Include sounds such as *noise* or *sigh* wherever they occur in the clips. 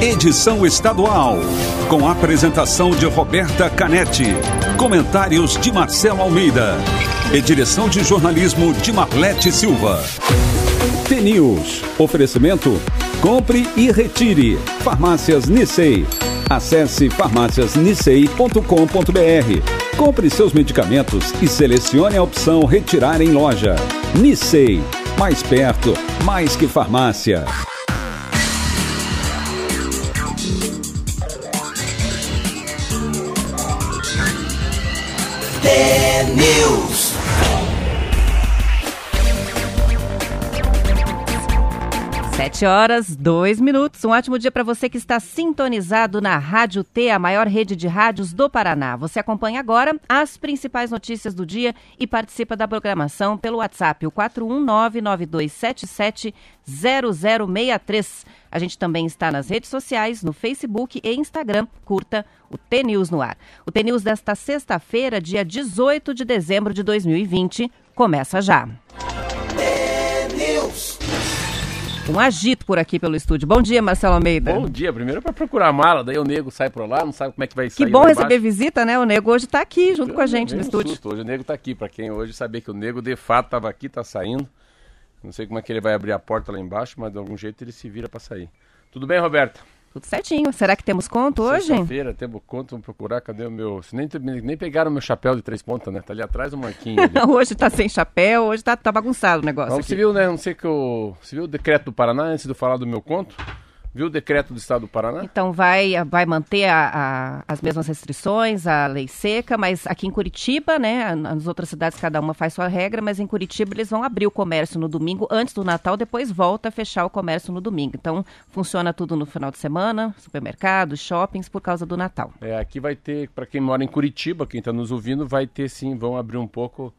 edição estadual, com apresentação de Roberta Canetti, comentários de Marcelo Almeida e direção de jornalismo de Marlete Silva. T-News, oferecimento, compre e retire, farmácias Nissei. Acesse farmáciasnissei.com.br. Compre seus medicamentos e selecione a opção retirar em loja. Nissei, mais perto, mais que farmácia. News. Sete horas, dois minutos. Um ótimo dia para você que está sintonizado na Rádio T, a maior rede de rádios do Paraná. Você acompanha agora as principais notícias do dia e participa da programação pelo WhatsApp, o 41992770063. A gente também está nas redes sociais, no Facebook e Instagram. Curta o T News no ar. O T News desta sexta-feira, dia 18 de dezembro de 2020, começa já. Um agito por aqui pelo estúdio. Bom dia, Marcelo Almeida. Bom dia. Primeiro para procurar a mala, daí o nego sai por lá, não sabe como é que vai sair. Que bom receber visita, né? O nego hoje está aqui junto Eu com a gente no estúdio. Susto. Hoje o nego está aqui. Para quem hoje saber que o nego de fato estava aqui, está saindo. Não sei como é que ele vai abrir a porta lá embaixo, mas de algum jeito ele se vira para sair. Tudo bem, Roberta? Tudo certinho. Será que temos conto hoje? Sexta-feira temos conto, vamos procurar. Cadê o meu. Nem, nem pegaram o meu chapéu de três pontas, né? Tá ali atrás o Marquinhos. *laughs* hoje tá sem chapéu, hoje tá, tá bagunçado o negócio. Você viu, né? Não sei que o. Você viu o decreto do Paraná antes de eu falar do meu conto? Viu o decreto do Estado do Paraná? Então vai, vai manter a, a, as mesmas restrições, a lei seca, mas aqui em Curitiba, né? Nas outras cidades cada uma faz sua regra, mas em Curitiba eles vão abrir o comércio no domingo antes do Natal, depois volta a fechar o comércio no domingo. Então funciona tudo no final de semana, supermercados, shoppings, por causa do Natal. É, aqui vai ter, para quem mora em Curitiba, quem está nos ouvindo, vai ter sim, vão abrir um pouco.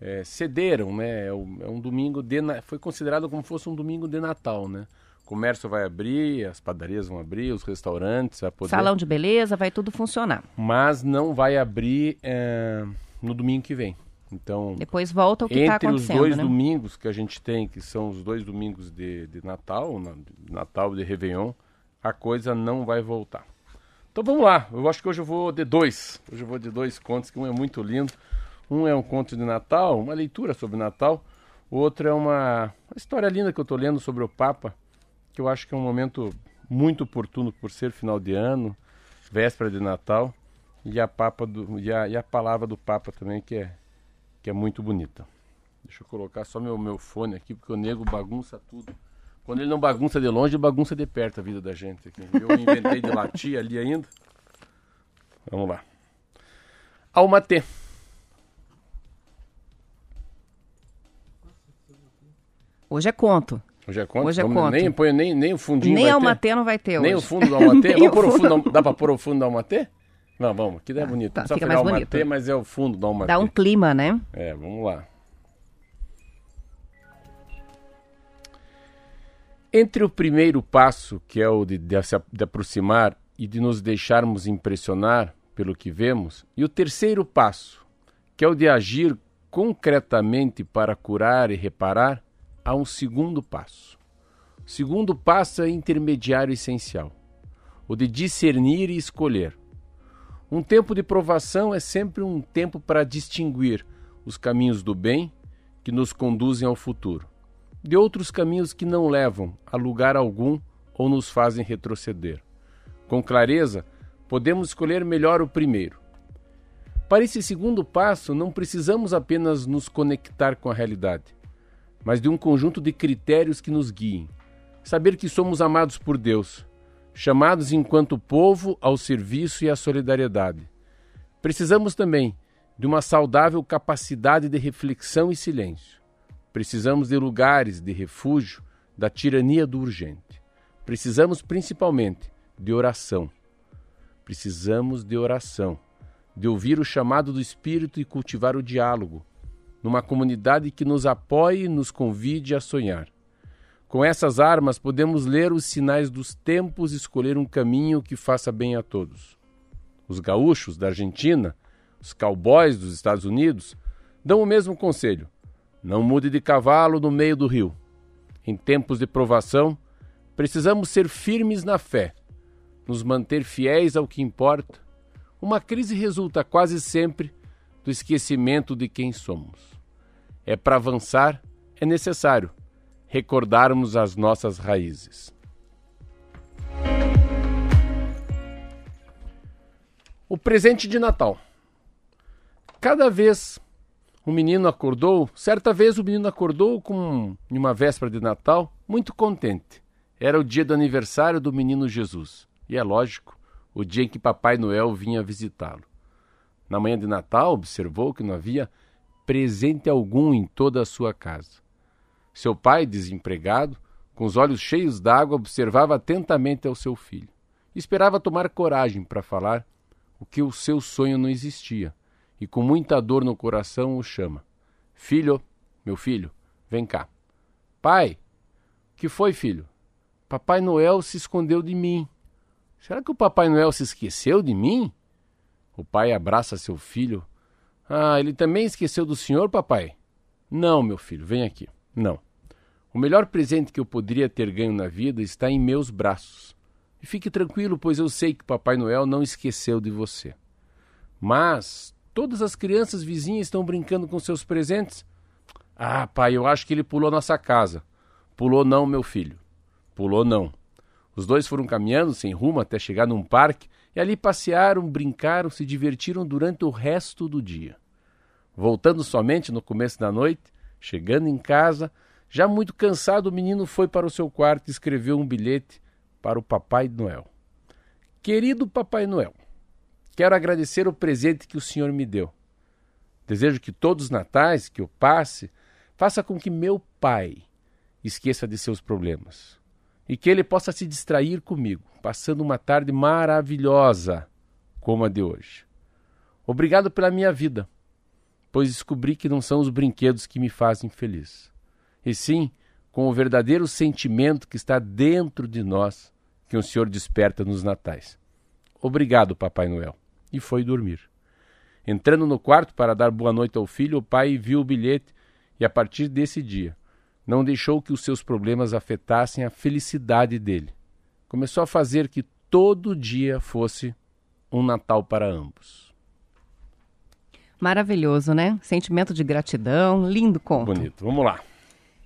É, cederam, né? É um, é um domingo de, foi considerado como fosse um domingo de Natal, né? O comércio vai abrir, as padarias vão abrir, os restaurantes, vai poder... Salão de beleza, vai tudo funcionar. Mas não vai abrir é, no domingo que vem. Então, depois volta o que está acontecendo. Entre os dois né? domingos que a gente tem, que são os dois domingos de, de Natal, Natal de Réveillon, a coisa não vai voltar. Então vamos lá. Eu acho que hoje eu vou de dois. Hoje eu vou de dois contos, que um é muito lindo. Um é um conto de Natal, uma leitura sobre Natal. O outro é uma, uma história linda que eu estou lendo sobre o Papa que eu acho que é um momento muito oportuno por ser final de ano, véspera de Natal, e a, papa do, e a, e a palavra do Papa também, que é, que é muito bonita. Deixa eu colocar só meu, meu fone aqui, porque o nego bagunça tudo. Quando ele não bagunça de longe, bagunça de perto a vida da gente. Aqui. Eu inventei de latir ali ainda. Vamos lá. Almatê. Hoje é conto. Hoje é conto? Hoje é conto. Nem, põe, nem, nem o fundinho Nem vai Almatê ter. não vai ter Nem hoje. *laughs* o fundo do Almatê? vamos pôr o fundo, dá pra pôr o fundo do Almatê? Não, vamos, aqui é bonito. tá, Não precisa fica mais o Almatê, bonito. mas é o fundo do Almatê. Dá um clima, né? É, vamos lá. Entre o primeiro passo, que é o de, de se de aproximar e de nos deixarmos impressionar pelo que vemos, e o terceiro passo, que é o de agir concretamente para curar e reparar, há um segundo passo. O segundo passo é intermediário essencial, o de discernir e escolher. Um tempo de provação é sempre um tempo para distinguir os caminhos do bem que nos conduzem ao futuro, de outros caminhos que não levam a lugar algum ou nos fazem retroceder. Com clareza, podemos escolher melhor o primeiro. Para esse segundo passo, não precisamos apenas nos conectar com a realidade, mas de um conjunto de critérios que nos guiem. Saber que somos amados por Deus, chamados enquanto povo ao serviço e à solidariedade. Precisamos também de uma saudável capacidade de reflexão e silêncio. Precisamos de lugares de refúgio da tirania do urgente. Precisamos principalmente de oração. Precisamos de oração, de ouvir o chamado do Espírito e cultivar o diálogo, numa comunidade que nos apoie e nos convide a sonhar. Com essas armas, podemos ler os sinais dos tempos e escolher um caminho que faça bem a todos. Os gaúchos da Argentina, os cowboys dos Estados Unidos, dão o mesmo conselho: não mude de cavalo no meio do rio. Em tempos de provação, precisamos ser firmes na fé, nos manter fiéis ao que importa, uma crise resulta quase sempre do esquecimento de quem somos. É para avançar, é necessário recordarmos as nossas raízes. O presente de Natal. Cada vez o menino acordou, certa vez o menino acordou com uma véspera de Natal, muito contente. Era o dia do aniversário do menino Jesus. E é lógico, o dia em que Papai Noel vinha visitá-lo. Na manhã de Natal, observou que não havia presente algum em toda a sua casa. Seu pai, desempregado, com os olhos cheios d'água, observava atentamente ao seu filho. Esperava tomar coragem para falar o que o seu sonho não existia, e com muita dor no coração o chama: Filho, meu filho, vem cá. Pai, que foi, filho? Papai Noel se escondeu de mim. Será que o Papai Noel se esqueceu de mim? O pai abraça seu filho. Ah, ele também esqueceu do senhor, papai? Não, meu filho, vem aqui. Não. O melhor presente que eu poderia ter ganho na vida está em meus braços. E fique tranquilo, pois eu sei que Papai Noel não esqueceu de você. Mas todas as crianças vizinhas estão brincando com seus presentes. Ah, pai, eu acho que ele pulou nossa casa. Pulou não, meu filho. Pulou não. Os dois foram caminhando sem rumo até chegar num parque e ali passearam, brincaram, se divertiram durante o resto do dia. Voltando somente no começo da noite, chegando em casa, já muito cansado, o menino foi para o seu quarto e escreveu um bilhete para o Papai Noel. Querido Papai Noel, quero agradecer o presente que o senhor me deu. Desejo que todos os natais que eu passe faça com que meu pai esqueça de seus problemas e que ele possa se distrair comigo, passando uma tarde maravilhosa como a de hoje. Obrigado pela minha vida, pois descobri que não são os brinquedos que me fazem feliz, e sim com o verdadeiro sentimento que está dentro de nós que o Senhor desperta nos natais. Obrigado, Papai Noel. E foi dormir. Entrando no quarto para dar boa noite ao filho, o pai viu o bilhete e, a partir desse dia, não deixou que os seus problemas afetassem a felicidade dele. Começou a fazer que todo dia fosse um Natal para ambos. Maravilhoso, né? Sentimento de gratidão, lindo conto. Bonito. Vamos lá.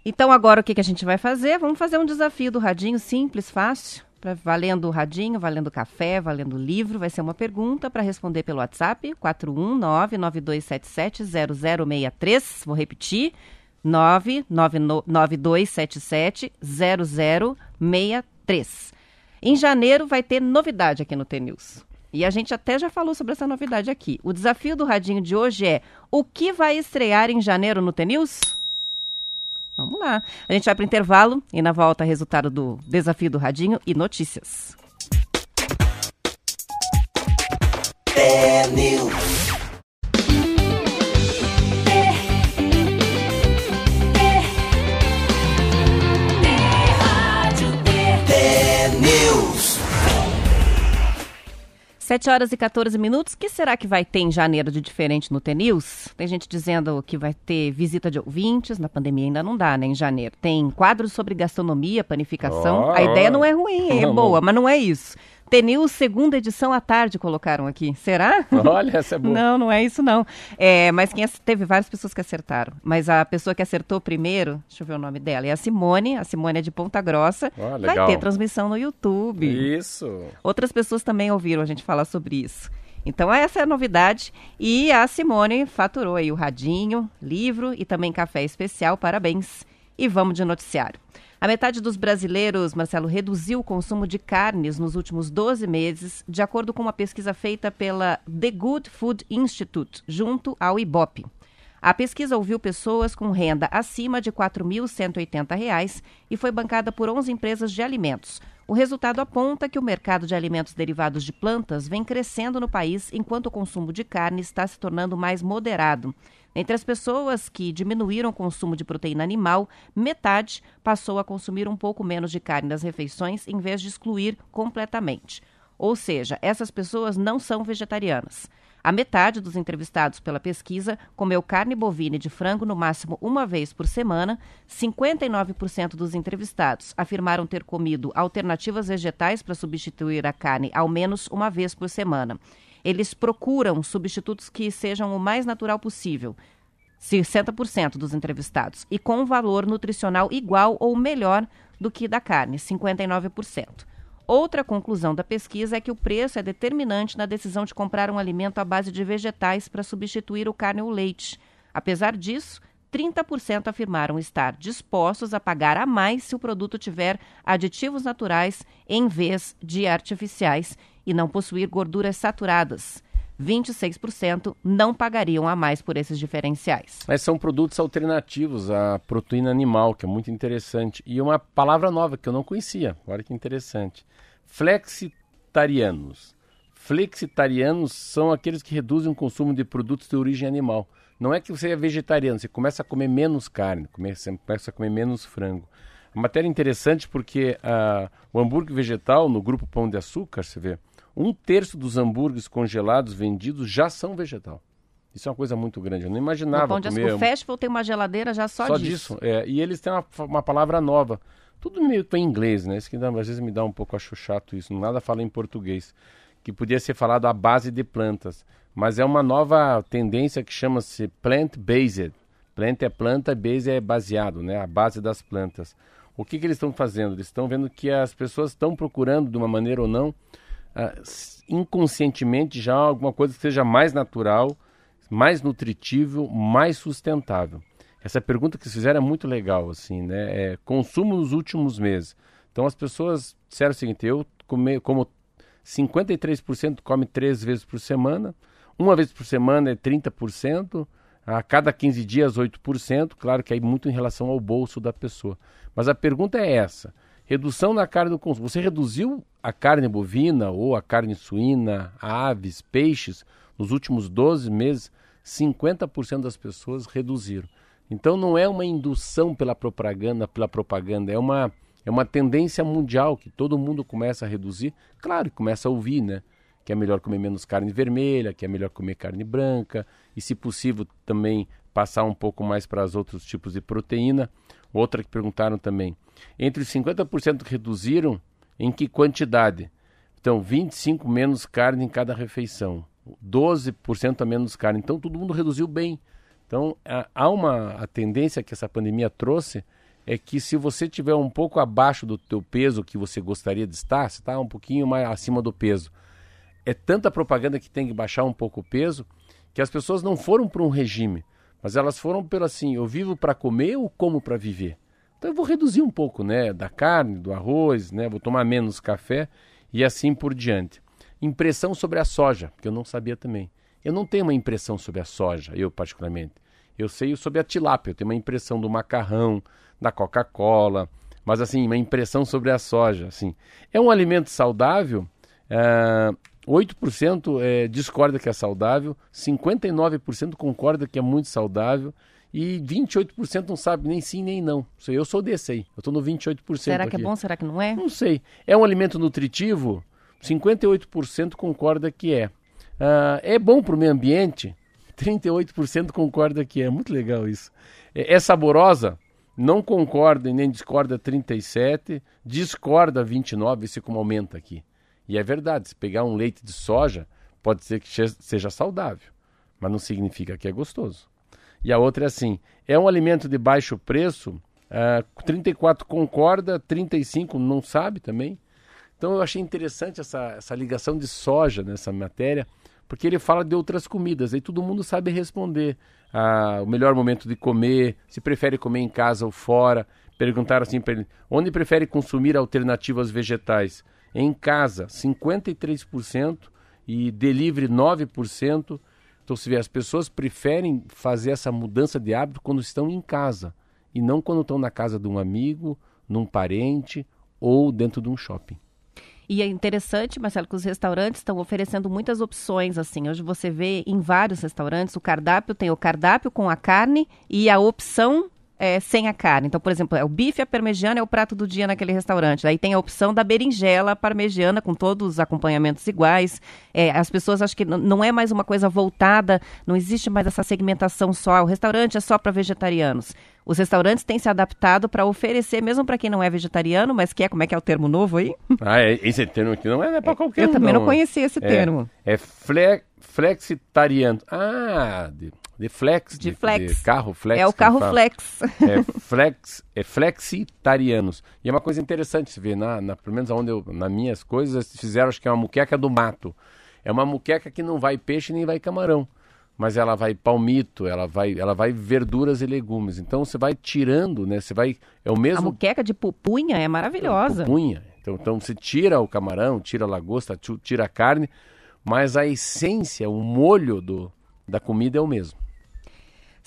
Então agora o que, que a gente vai fazer? Vamos fazer um desafio do radinho simples, fácil, pra, valendo o radinho, valendo café, valendo livro. Vai ser uma pergunta para responder pelo WhatsApp 41992770063. Vou repetir. 992770063. Em janeiro vai ter novidade aqui no TNews. E a gente até já falou sobre essa novidade aqui. O desafio do Radinho de hoje é: o que vai estrear em janeiro no TNews? Vamos lá. A gente vai para o intervalo e na volta resultado do desafio do Radinho e notícias. TNews. 7 horas e 14 minutos. O que será que vai ter em janeiro de diferente no T-News? Tem gente dizendo que vai ter visita de ouvintes. Na pandemia ainda não dá, né? Em janeiro. Tem quadros sobre gastronomia, panificação. Oh, a ideia não é ruim, é *laughs* boa, mas não é isso. T-News, segunda edição à tarde, colocaram aqui. Será? *laughs* Olha, essa é boa. Não, não é isso não. É, mas quem teve várias pessoas que acertaram. Mas a pessoa que acertou primeiro, deixa eu ver o nome dela, é a Simone. A Simone é de Ponta Grossa. Ah, Vai ter transmissão no YouTube. Isso. Outras pessoas também ouviram a gente falar sobre isso. Então essa é a novidade e a Simone faturou aí o radinho, livro e também café especial. Parabéns. E vamos de noticiário. A metade dos brasileiros, Marcelo, reduziu o consumo de carnes nos últimos 12 meses, de acordo com uma pesquisa feita pela The Good Food Institute, junto ao IBOP. A pesquisa ouviu pessoas com renda acima de R$ 4.180 e foi bancada por 11 empresas de alimentos. O resultado aponta que o mercado de alimentos derivados de plantas vem crescendo no país, enquanto o consumo de carne está se tornando mais moderado. Entre as pessoas que diminuíram o consumo de proteína animal, metade passou a consumir um pouco menos de carne nas refeições, em vez de excluir completamente. Ou seja, essas pessoas não são vegetarianas. A metade dos entrevistados pela pesquisa comeu carne bovina e de frango no máximo uma vez por semana. 59% dos entrevistados afirmaram ter comido alternativas vegetais para substituir a carne ao menos uma vez por semana. Eles procuram substitutos que sejam o mais natural possível. 60% dos entrevistados, e com um valor nutricional igual ou melhor do que da carne, 59%. Outra conclusão da pesquisa é que o preço é determinante na decisão de comprar um alimento à base de vegetais para substituir o carne ou leite. Apesar disso, 30% afirmaram estar dispostos a pagar a mais se o produto tiver aditivos naturais em vez de artificiais e não possuir gorduras saturadas. 26% não pagariam a mais por esses diferenciais. Mas são produtos alternativos à proteína animal, que é muito interessante. E uma palavra nova que eu não conhecia, olha que interessante. Flexitarianos. Flexitarianos são aqueles que reduzem o consumo de produtos de origem animal. Não é que você é vegetariano, você começa a comer menos carne, começa, a comer menos frango. A matéria é interessante porque uh, o hambúrguer vegetal, no grupo Pão de Açúcar, você vê, um terço dos hambúrgueres congelados vendidos já são vegetal. Isso é uma coisa muito grande. Eu não imaginava. O Pão de Açúcar, o Festival tem uma geladeira já só, só disso. disso. É, e eles têm uma, uma palavra nova. Tudo meio que em inglês, né? Isso que dá, às vezes me dá um pouco, acho chato isso. Nada fala em português. Que podia ser falado à base de plantas. Mas é uma nova tendência que chama-se plant-based. Plant é planta, base é baseado, né? A base das plantas. O que, que eles estão fazendo? Eles estão vendo que as pessoas estão procurando, de uma maneira ou não, inconscientemente já alguma coisa que seja mais natural, mais nutritível, mais sustentável. Essa pergunta que fizeram é muito legal, assim, né? É, consumo nos últimos meses. Então as pessoas disseram o seguinte: eu come, como 53% come três vezes por semana, uma vez por semana é 30%, a cada 15 dias 8%, claro que aí muito em relação ao bolso da pessoa. Mas a pergunta é essa: redução na carne do consumo. Você reduziu a carne bovina ou a carne suína, aves, peixes nos últimos 12 meses? 50% das pessoas reduziram. Então não é uma indução pela propaganda, pela propaganda, é uma é uma tendência mundial que todo mundo começa a reduzir. Claro, começa a ouvir, né? Que é melhor comer menos carne vermelha, que é melhor comer carne branca e, se possível, também passar um pouco mais para os outros tipos de proteína. Outra que perguntaram também. Entre os 50% que reduziram, em que quantidade? Então, 25 menos carne em cada refeição, 12% a menos carne. Então, todo mundo reduziu bem. Então, há uma a tendência que essa pandemia trouxe é que se você tiver um pouco abaixo do teu peso que você gostaria de estar, você está um pouquinho mais acima do peso. É tanta propaganda que tem que baixar um pouco o peso que as pessoas não foram para um regime, mas elas foram pelo assim, eu vivo para comer ou como para viver. Então eu vou reduzir um pouco, né, da carne, do arroz, né, vou tomar menos café e assim por diante. Impressão sobre a soja, que eu não sabia também. Eu não tenho uma impressão sobre a soja, eu particularmente. Eu sei sobre a tilápia, eu tenho uma impressão do macarrão, da Coca-Cola, mas assim, uma impressão sobre a soja. Assim. É um alimento saudável, é, 8% é, discorda que é saudável, 59% concorda que é muito saudável e 28% não sabe nem sim nem não. Eu sou desse aí, eu estou no 28%. Será que é bom, será que não é? Não sei. É um alimento nutritivo? 58% concorda que é. Uh, é bom para o meio ambiente? 38% concorda que é. Muito legal isso. É, é saborosa? Não concorda e nem discorda 37, discorda 29, esse como aumenta aqui. E é verdade, se pegar um leite de soja, pode ser que seja saudável, mas não significa que é gostoso. E a outra é assim, é um alimento de baixo preço, uh, 34 concorda, 35 não sabe também. Então eu achei interessante essa, essa ligação de soja nessa matéria, porque ele fala de outras comidas, aí todo mundo sabe responder ah, o melhor momento de comer, se prefere comer em casa ou fora. Perguntaram assim para ele, onde prefere consumir alternativas vegetais? Em casa, 53% e delivery 9%. Então se vê, as pessoas preferem fazer essa mudança de hábito quando estão em casa e não quando estão na casa de um amigo, num parente ou dentro de um shopping. E é interessante, Marcelo, que os restaurantes estão oferecendo muitas opções, assim. Hoje você vê em vários restaurantes o cardápio, tem o cardápio com a carne e a opção é, sem a carne. Então, por exemplo, é o bife à parmegiana é o prato do dia naquele restaurante. Aí tem a opção da berinjela parmegiana com todos os acompanhamentos iguais. É, as pessoas acham que não é mais uma coisa voltada, não existe mais essa segmentação só. O restaurante é só para vegetarianos. Os restaurantes têm se adaptado para oferecer, mesmo para quem não é vegetariano, mas que é, como é que é o termo novo aí? Ah, é, esse termo aqui não é, é para qualquer Eu um. também não, conhecia esse é, termo. É fle, flexitariano. Ah, de, de flex. De, de flex. De carro flex. É o carro flex. É flex, é flexitarianos. E é uma coisa interessante se ver, na, na, pelo menos onde eu, nas minhas coisas, fizeram, acho que é uma muqueca do mato. É uma muqueca que não vai peixe nem vai camarão mas ela vai palmito, ela vai, ela vai verduras e legumes. Então você vai tirando, né? Você vai é o mesmo. A muqueca de pupunha é maravilhosa. Pupunha. Então, então você tira o camarão, tira a lagosta, tira a carne, mas a essência, o molho do, da comida é o mesmo.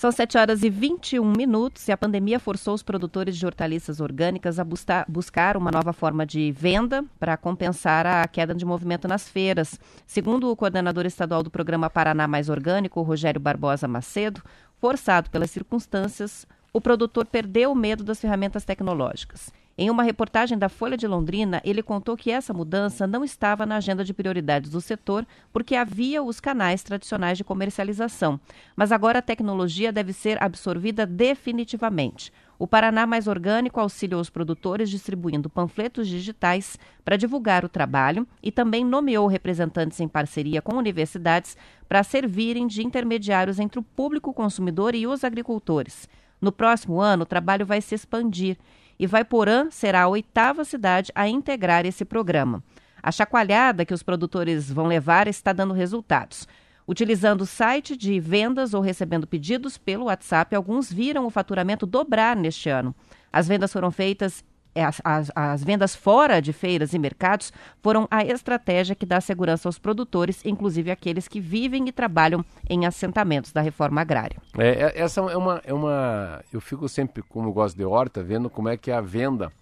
São 7 horas e 21 minutos e a pandemia forçou os produtores de hortaliças orgânicas a buscar, uma nova forma de venda para compensar a queda de movimento nas feiras. Segundo o coordenador estadual do programa Paraná Mais Orgânico, Rogério Barbosa Macedo, forçado pelas circunstâncias, o produtor perdeu o medo das ferramentas tecnológicas. Em uma reportagem da Folha de Londrina, ele contou que essa mudança não estava na agenda de prioridades do setor, porque havia os canais tradicionais de comercialização. Mas agora a tecnologia deve ser absorvida definitivamente. O Paraná Mais Orgânico auxiliou os produtores distribuindo panfletos digitais para divulgar o trabalho e também nomeou representantes em parceria com universidades para servirem de intermediários entre o público consumidor e os agricultores. No próximo ano, o trabalho vai se expandir e Vaiporã será a oitava cidade a integrar esse programa. A chacoalhada que os produtores vão levar está dando resultados. Utilizando o site de vendas ou recebendo pedidos pelo WhatsApp, alguns viram o faturamento dobrar neste ano. As vendas foram feitas as, as, as, vendas fora de feiras e mercados foram a estratégia que dá segurança aos produtores, inclusive aqueles que vivem e trabalham em assentamentos da reforma agrária. É, é essa é uma, é uma. Eu fico sempre, como gosto de horta, vendo como é que é a venda.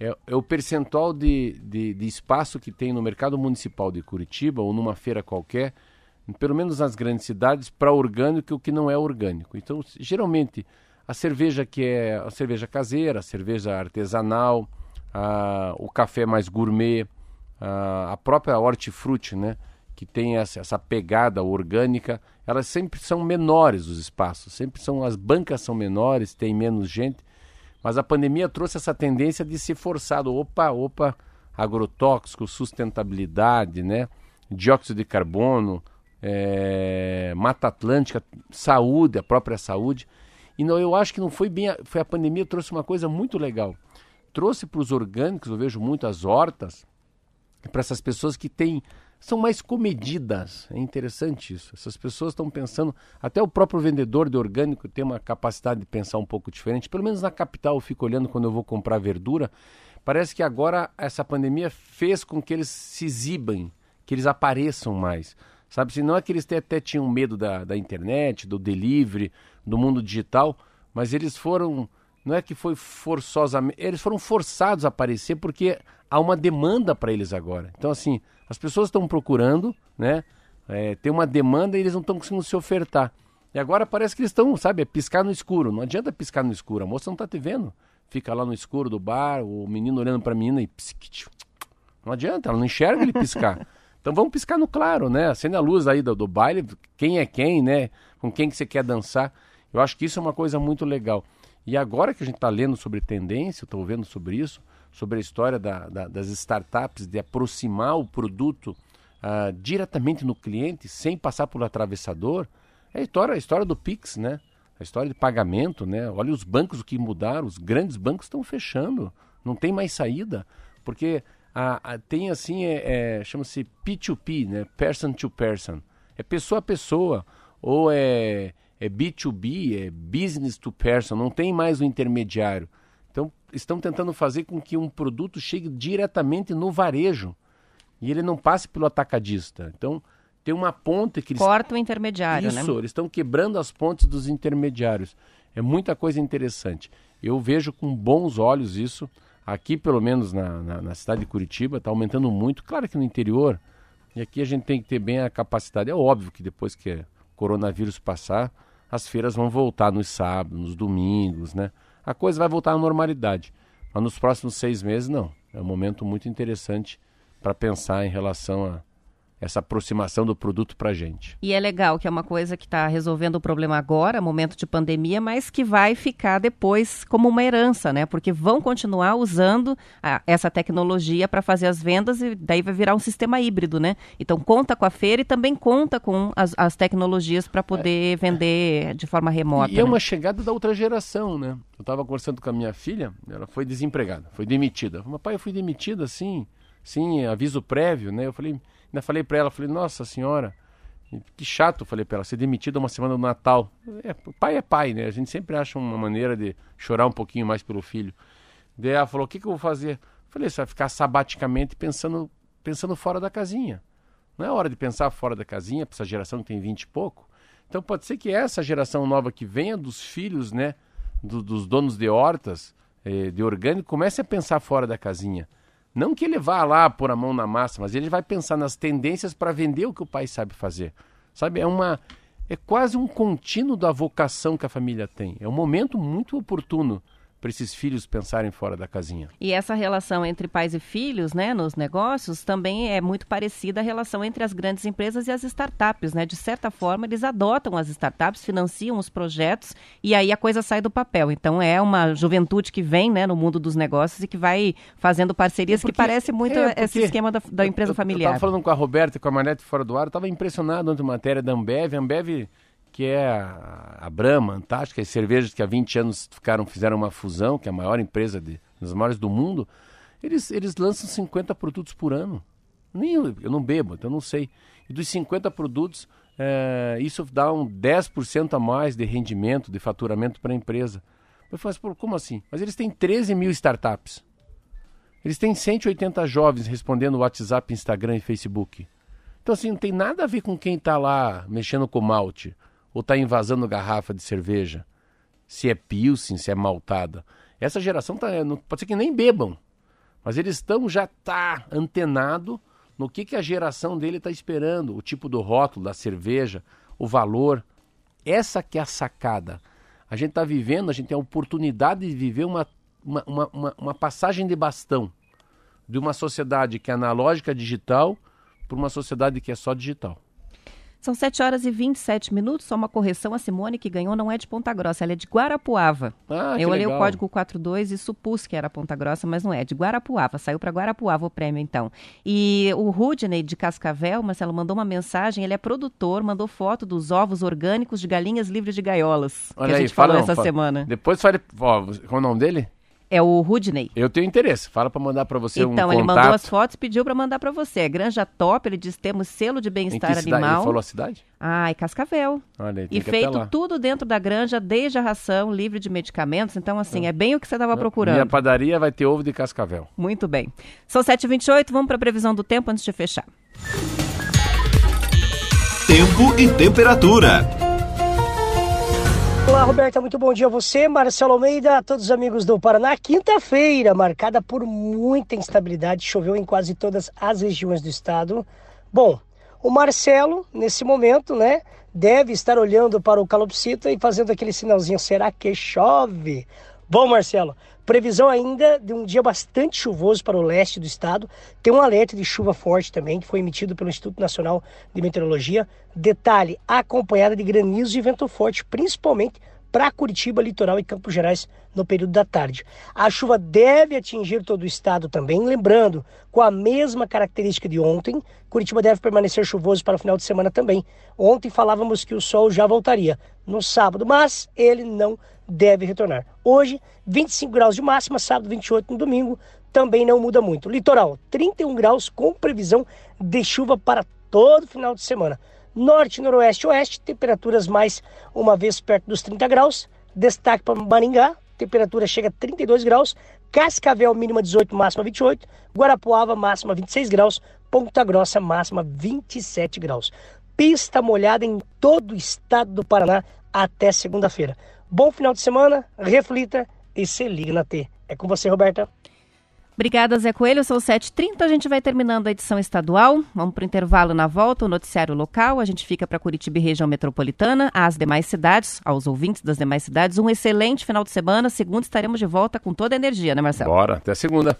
É, é o percentual de, de, de espaço que tem no mercado municipal de Curitiba ou numa feira qualquer, pelo menos nas grandes cidades, para orgânico e o que não é orgânico. Então, geralmente a cerveja que é a cerveja caseira, a cerveja artesanal, a, o café mais gourmet, a, a própria hortifruti, né? que tem essa, essa, pegada orgânica, elas sempre são menores os espaços, sempre são as bancas são menores, tem menos gente, mas a pandemia trouxe essa tendência de ser forçado, opa, opa, agrotóxico, sustentabilidade, né? dióxido de carbono, é, mata atlântica, saúde, a própria saúde. E não, eu acho que não foi bem. A, foi a pandemia trouxe uma coisa muito legal. Trouxe para os orgânicos, eu vejo muito as hortas, para essas pessoas que têm. São mais comedidas. É interessante isso. Essas pessoas estão pensando. Até o próprio vendedor de orgânico tem uma capacidade de pensar um pouco diferente. Pelo menos na capital eu fico olhando quando eu vou comprar verdura. Parece que agora essa pandemia fez com que eles se exibem, que eles apareçam mais. Sabe, se não é que eles até tinham medo da, da internet, do delivery, do mundo digital, mas eles foram, não é que foi forçosamente, eles foram forçados a aparecer porque há uma demanda para eles agora. Então, assim, as pessoas estão procurando, né? É, tem uma demanda e eles não estão conseguindo se ofertar. E agora parece que eles estão, sabe, é piscar no escuro. Não adianta piscar no escuro, a moça não está te vendo. Fica lá no escuro do bar, o menino olhando para a menina e... Não adianta, ela não enxerga ele piscar. *laughs* Então vamos piscar no claro, né? Acende a luz aí do, do baile, quem é quem, né? Com quem que você quer dançar. Eu acho que isso é uma coisa muito legal. E agora que a gente está lendo sobre tendência, estou vendo sobre isso, sobre a história da, da, das startups, de aproximar o produto uh, diretamente no cliente, sem passar por atravessador, é a história, a história do Pix, né? A história de pagamento, né? Olha os bancos o que mudaram, os grandes bancos estão fechando, não tem mais saída, porque a, a, tem assim, é, é chama-se P2P, né? Person to person. É pessoa a pessoa, ou é é B2B, é business to person, não tem mais o intermediário. Então, estão tentando fazer com que um produto chegue diretamente no varejo e ele não passe pelo atacadista. Então, tem uma ponte que eles... Corta o intermediário, Isso, né? eles estão quebrando as pontes dos intermediários. É muita coisa interessante. Eu vejo com bons olhos isso. Aqui, pelo menos na, na, na cidade de Curitiba, está aumentando muito. Claro que no interior, e aqui a gente tem que ter bem a capacidade. É óbvio que depois que o coronavírus passar, as feiras vão voltar nos sábados, nos domingos, né? a coisa vai voltar à normalidade. Mas nos próximos seis meses, não. É um momento muito interessante para pensar em relação a essa aproximação do produto para a gente. E é legal que é uma coisa que está resolvendo o problema agora, momento de pandemia, mas que vai ficar depois como uma herança, né? Porque vão continuar usando a, essa tecnologia para fazer as vendas e daí vai virar um sistema híbrido, né? Então conta com a feira e também conta com as, as tecnologias para poder é, vender de forma remota. E é né? é uma chegada da outra geração, né? Eu estava conversando com a minha filha, ela foi desempregada, foi demitida. Meu pai, eu fui demitida assim, sim, aviso prévio, né? Eu falei Ainda falei para ela, falei, nossa senhora, que chato, falei para ela, ser demitida uma semana do Natal. É, pai é pai, né? A gente sempre acha uma maneira de chorar um pouquinho mais pelo filho. Daí ela falou, o que, que eu vou fazer? falei, você vai ficar sabaticamente pensando, pensando fora da casinha. Não é hora de pensar fora da casinha para essa geração que tem 20 e pouco. Então pode ser que essa geração nova que venha dos filhos, né, do, dos donos de hortas, eh, de orgânico, comece a pensar fora da casinha. Não que ele vá lá pôr a mão na massa, mas ele vai pensar nas tendências para vender o que o pai sabe fazer. Sabe, é uma é quase um contínuo da vocação que a família tem. É um momento muito oportuno para esses filhos pensarem fora da casinha. E essa relação entre pais e filhos, né, nos negócios, também é muito parecida à relação entre as grandes empresas e as startups, né? De certa forma, eles adotam as startups, financiam os projetos e aí a coisa sai do papel. Então é uma juventude que vem, né, no mundo dos negócios e que vai fazendo parcerias porque, que parece muito é, esse esquema da, da empresa eu, familiar. Eu estava falando com a Roberta e com a Marnete fora do ar, eu estava impressionado ontem matéria da Ambev. A Ambev que é a, a Brahma, Antártica, as cervejas que há 20 anos ficaram, fizeram uma fusão, que é a maior empresa, de, das maiores do mundo, eles, eles lançam 50 produtos por ano. Nem eu, eu não bebo, então não sei. E dos 50 produtos, é, isso dá um 10% a mais de rendimento, de faturamento para a empresa. Eu falo assim, como assim? Mas eles têm 13 mil startups. Eles têm 180 jovens respondendo WhatsApp, Instagram e Facebook. Então, assim, não tem nada a ver com quem está lá mexendo com malte ou está invasando garrafa de cerveja, se é pilsen, se é maltada. Essa geração tá, pode ser que nem bebam, mas eles estão já tá antenado no que, que a geração dele está esperando, o tipo do rótulo da cerveja, o valor. Essa que é a sacada. A gente está vivendo, a gente tem a oportunidade de viver uma, uma, uma, uma passagem de bastão de uma sociedade que é analógica digital para uma sociedade que é só digital. São 7 horas e 27 minutos. Só uma correção: a Simone que ganhou não é de Ponta Grossa, ela é de Guarapuava. Ah, Eu olhei legal. o código 42 e supus que era Ponta Grossa, mas não é. De Guarapuava. Saiu para Guarapuava o prêmio, então. E o Rudney de Cascavel, Marcelo, mandou uma mensagem. Ele é produtor, mandou foto dos ovos orgânicos de galinhas livres de gaiolas. Olha que a gente aí, falou fala, essa fala. semana. Depois fale. Ó, qual é o nome dele? É o Rudney. Eu tenho interesse. Fala para mandar para você então, um contato. Então, ele mandou as fotos e pediu para mandar para você. É Granja Top, ele diz temos selo de bem-estar animal. Ele falou a cidade? Ah, Cascavel. Olha, e feito tudo dentro da granja, desde a ração, livre de medicamentos. Então, assim, é, é bem o que você estava procurando. Minha padaria vai ter ovo de Cascavel. Muito bem. São 7h28, vamos para a previsão do tempo antes de fechar. Tempo e temperatura. Olá, Roberta, muito bom dia a você, Marcelo Almeida, a todos os amigos do Paraná. Quinta-feira, marcada por muita instabilidade, choveu em quase todas as regiões do estado. Bom, o Marcelo, nesse momento, né, deve estar olhando para o calopsita e fazendo aquele sinalzinho: será que chove? Bom, Marcelo, previsão ainda de um dia bastante chuvoso para o leste do estado. Tem um alerta de chuva forte também, que foi emitido pelo Instituto Nacional de Meteorologia. Detalhe: acompanhada de granizo e vento forte, principalmente para Curitiba, litoral e Campos Gerais no período da tarde. A chuva deve atingir todo o estado também, lembrando, com a mesma característica de ontem, Curitiba deve permanecer chuvoso para o final de semana também. Ontem falávamos que o sol já voltaria no sábado, mas ele não deve retornar. Hoje, 25 graus de máxima, sábado 28 no domingo, também não muda muito. Litoral, 31 graus com previsão de chuva para todo final de semana. Norte, noroeste, oeste, temperaturas mais uma vez perto dos 30 graus. Destaque para Maringá, temperatura chega a 32 graus. Cascavel, mínima 18, máxima 28. Guarapuava, máxima 26 graus. Ponta Grossa, máxima 27 graus. Pista molhada em todo o estado do Paraná até segunda-feira. Bom final de semana, reflita e se liga na T. É com você, Roberta. Obrigada, Zé Coelho. São 7h30, a gente vai terminando a edição estadual. Vamos para o intervalo na volta, o noticiário local. A gente fica para Curitiba e região metropolitana, às demais cidades, aos ouvintes das demais cidades. Um excelente final de semana. Segunda estaremos de volta com toda a energia, né, Marcelo? Bora, até segunda.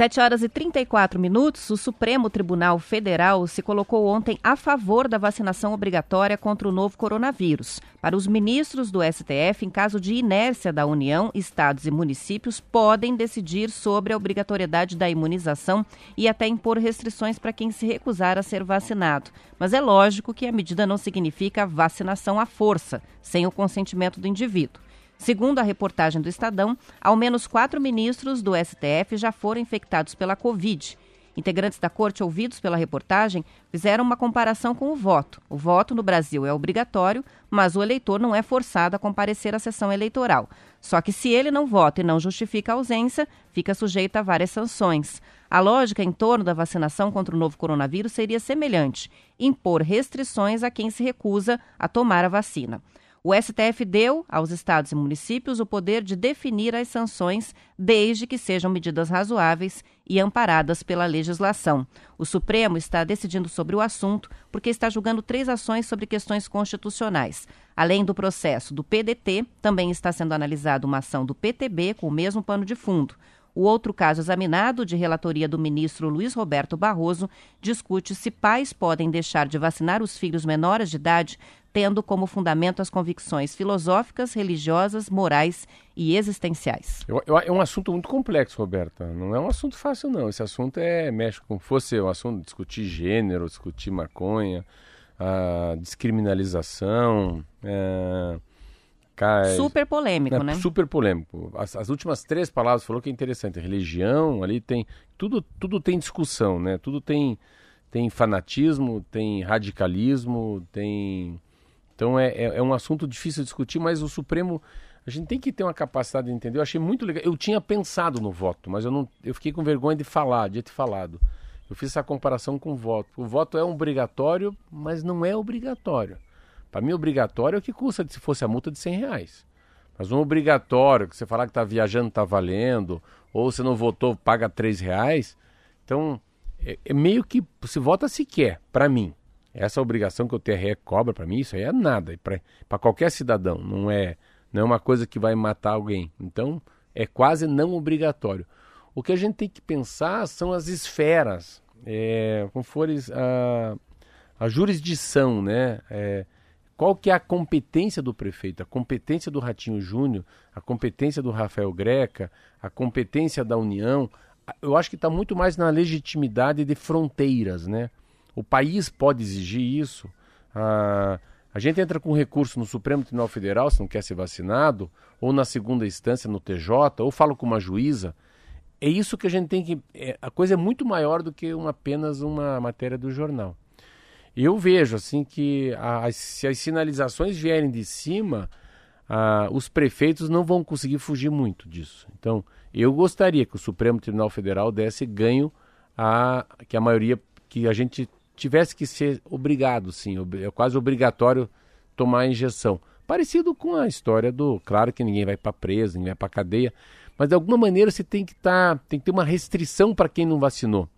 Sete horas e 34 minutos, o Supremo Tribunal Federal se colocou ontem a favor da vacinação obrigatória contra o novo coronavírus. Para os ministros do STF, em caso de inércia da União, estados e municípios podem decidir sobre a obrigatoriedade da imunização e até impor restrições para quem se recusar a ser vacinado. Mas é lógico que a medida não significa vacinação à força, sem o consentimento do indivíduo. Segundo a reportagem do Estadão, ao menos quatro ministros do STF já foram infectados pela Covid. Integrantes da corte ouvidos pela reportagem fizeram uma comparação com o voto. O voto no Brasil é obrigatório, mas o eleitor não é forçado a comparecer à sessão eleitoral. Só que se ele não vota e não justifica a ausência, fica sujeito a várias sanções. A lógica em torno da vacinação contra o novo coronavírus seria semelhante: impor restrições a quem se recusa a tomar a vacina. O STF deu aos estados e municípios o poder de definir as sanções, desde que sejam medidas razoáveis e amparadas pela legislação. O Supremo está decidindo sobre o assunto porque está julgando três ações sobre questões constitucionais. Além do processo do PDT, também está sendo analisada uma ação do PTB com o mesmo pano de fundo. O outro caso examinado, de relatoria do ministro Luiz Roberto Barroso, discute se pais podem deixar de vacinar os filhos menores de idade, tendo como fundamento as convicções filosóficas, religiosas, morais e existenciais. Eu, eu, é um assunto muito complexo, Roberta. Não é um assunto fácil, não. Esse assunto é mexe com fosse um assunto discutir gênero, discutir maconha, a descriminalização. É Super polêmico, né? né? Super polêmico. As, as, últimas três palavras falou que é interessante. Religião, ali tem. Tudo, tudo tem discussão, né? Tudo tem, tem fanatismo, tem radicalismo, tem. Então é, é, é um assunto difícil de discutir, mas o Supremo. A gente tem que ter uma capacidade de entender. Eu achei muito legal. Eu tinha pensado no voto, mas eu não. Eu fiquei com vergonha de falar, de ter falado. Eu fiz essa comparação com o voto. O voto é obrigatório, mas não é obrigatório. Para mim, obrigatório é o que custa se fosse a multa de 100 reais. Mas um obrigatório, que você falar que está viajando está valendo, ou você não votou, paga 3 reais. Então, é, é meio que se vota se quer, para mim. Essa obrigação que o TRE cobra para mim, isso aí é nada. Para qualquer cidadão, não é, não é uma coisa que vai matar alguém. Então, é quase não obrigatório. O que a gente tem que pensar são as esferas, é, como fores a, a jurisdição, né? É, qual que é a competência do prefeito? A competência do Ratinho Júnior, a competência do Rafael Greca, a competência da União. Eu acho que está muito mais na legitimidade de fronteiras, né? O país pode exigir isso. Ah, a gente entra com recurso no Supremo Tribunal Federal, se não quer ser vacinado, ou na segunda instância no TJ, ou fala com uma juíza. É isso que a gente tem que. É, a coisa é muito maior do que uma, apenas uma matéria do jornal. Eu vejo assim que a, se as sinalizações vierem de cima, a, os prefeitos não vão conseguir fugir muito disso. Então, eu gostaria que o Supremo Tribunal Federal desse ganho a que a maioria que a gente tivesse que ser obrigado, sim, é quase obrigatório tomar a injeção. Parecido com a história do, claro que ninguém vai para preso, ninguém vai para cadeia, mas de alguma maneira você tem que estar, tá, tem que ter uma restrição para quem não vacinou.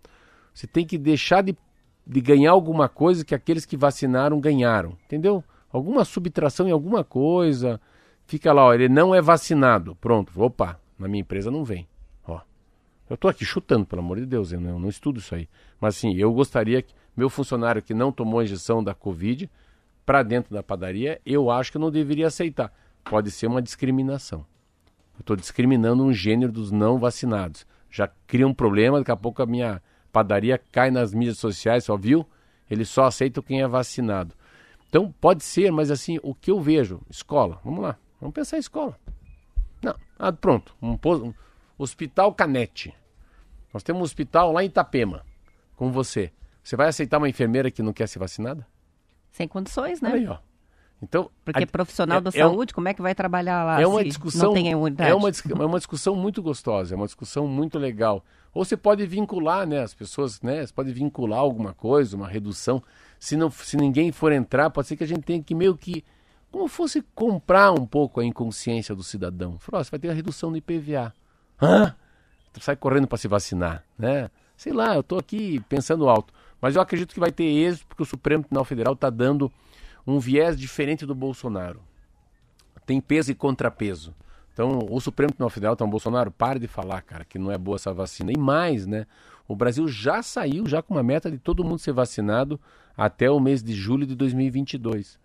Você tem que deixar de de ganhar alguma coisa que aqueles que vacinaram ganharam, entendeu? Alguma subtração em alguma coisa. Fica lá, ó, ele não é vacinado. Pronto, opa, na minha empresa não vem. Ó. Eu tô aqui chutando, pelo amor de Deus, eu não, não estudo isso aí. Mas assim, eu gostaria que meu funcionário que não tomou a injeção da Covid para dentro da padaria, eu acho que não deveria aceitar. Pode ser uma discriminação. Eu estou discriminando um gênero dos não vacinados. Já cria um problema, daqui a pouco a minha padaria cai nas mídias sociais, só viu? Ele só aceita quem é vacinado. Então, pode ser, mas assim, o que eu vejo, escola, vamos lá, vamos pensar em escola. Não, ah, pronto, um, um hospital Canete. Nós temos um hospital lá em Itapema, com você. Você vai aceitar uma enfermeira que não quer ser vacinada? Sem condições, né? Aí, ó. Então, Porque a- profissional é- da é um- saúde, como é que vai trabalhar lá é uma discussão não tem imunidade? é uma, é uma discussão muito gostosa é uma discussão muito legal ou você pode vincular né as pessoas né você pode vincular alguma coisa uma redução se não se ninguém for entrar pode ser que a gente tenha que meio que como fosse comprar um pouco a inconsciência do cidadão Falar, ó, você vai ter a redução do IPVA Hã? Tu sai correndo para se vacinar né sei lá eu estou aqui pensando alto mas eu acredito que vai ter êxito porque o Supremo Tribunal Federal está dando um viés diferente do Bolsonaro tem peso e contrapeso. Então, o Supremo Tribunal Federal, então, Bolsonaro, pare de falar, cara, que não é boa essa vacina. E mais, né? O Brasil já saiu já com uma meta de todo mundo ser vacinado até o mês de julho de 2022.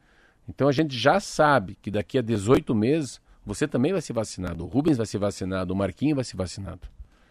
Então, a gente já sabe que daqui a 18 meses você também vai ser vacinado. O Rubens vai ser vacinado, o Marquinho vai ser vacinado.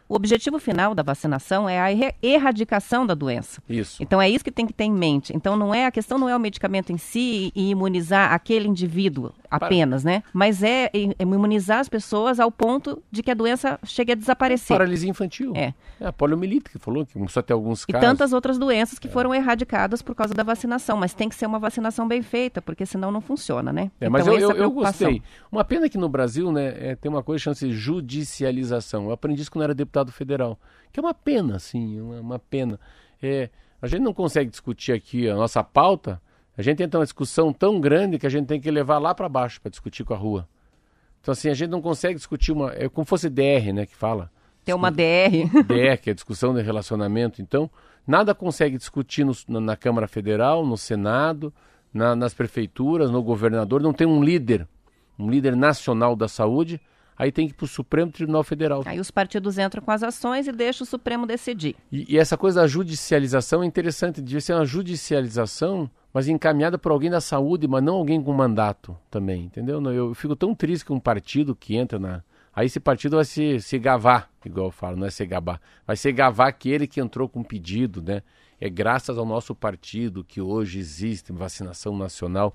O objetivo final da vacinação é a erra- erradicação da doença. Isso. Então é isso que tem que ter em mente. Então não é a questão não é o medicamento em si e imunizar aquele indivíduo apenas, né? Mas é é imunizar as pessoas ao ponto de que a doença chegue a desaparecer. Paralisia infantil. É. a poliomielite que falou, que a ter alguns E casos. tantas outras doenças que foram erradicadas por causa da vacinação, mas tem que ser uma vacinação bem feita, porque senão não funciona, né? É, mas então, eu, é eu, eu gostei. Uma pena que no Brasil, né, é, tem uma coisa que chama-se judicialização. Eu aprendi isso quando era deputado federal. Que é uma pena, assim, uma, uma pena. É, a gente não consegue discutir aqui a nossa pauta. A gente entra uma discussão tão grande que a gente tem que levar lá para baixo para discutir com a rua. Então, assim, a gente não consegue discutir uma. É como fosse DR, né, que fala. Ter uma DR. DR, *laughs* que é a discussão de relacionamento. Então, nada consegue discutir no- na, na Câmara Federal, no Senado, na- nas prefeituras, no governador. Não tem um líder, um líder nacional da saúde. Aí tem que ir para o Supremo Tribunal Federal. Aí os partidos entram com as ações e deixam o Supremo decidir. E, e essa coisa da judicialização é interessante. Devia ser uma judicialização, mas encaminhada por alguém da saúde, mas não alguém com mandato também, entendeu? Eu fico tão triste que um partido que entra na. Aí esse partido vai se, se gavar, igual eu falo, não é se gabar. Vai se gavar aquele que entrou com pedido, né? É graças ao nosso partido que hoje existe vacinação nacional.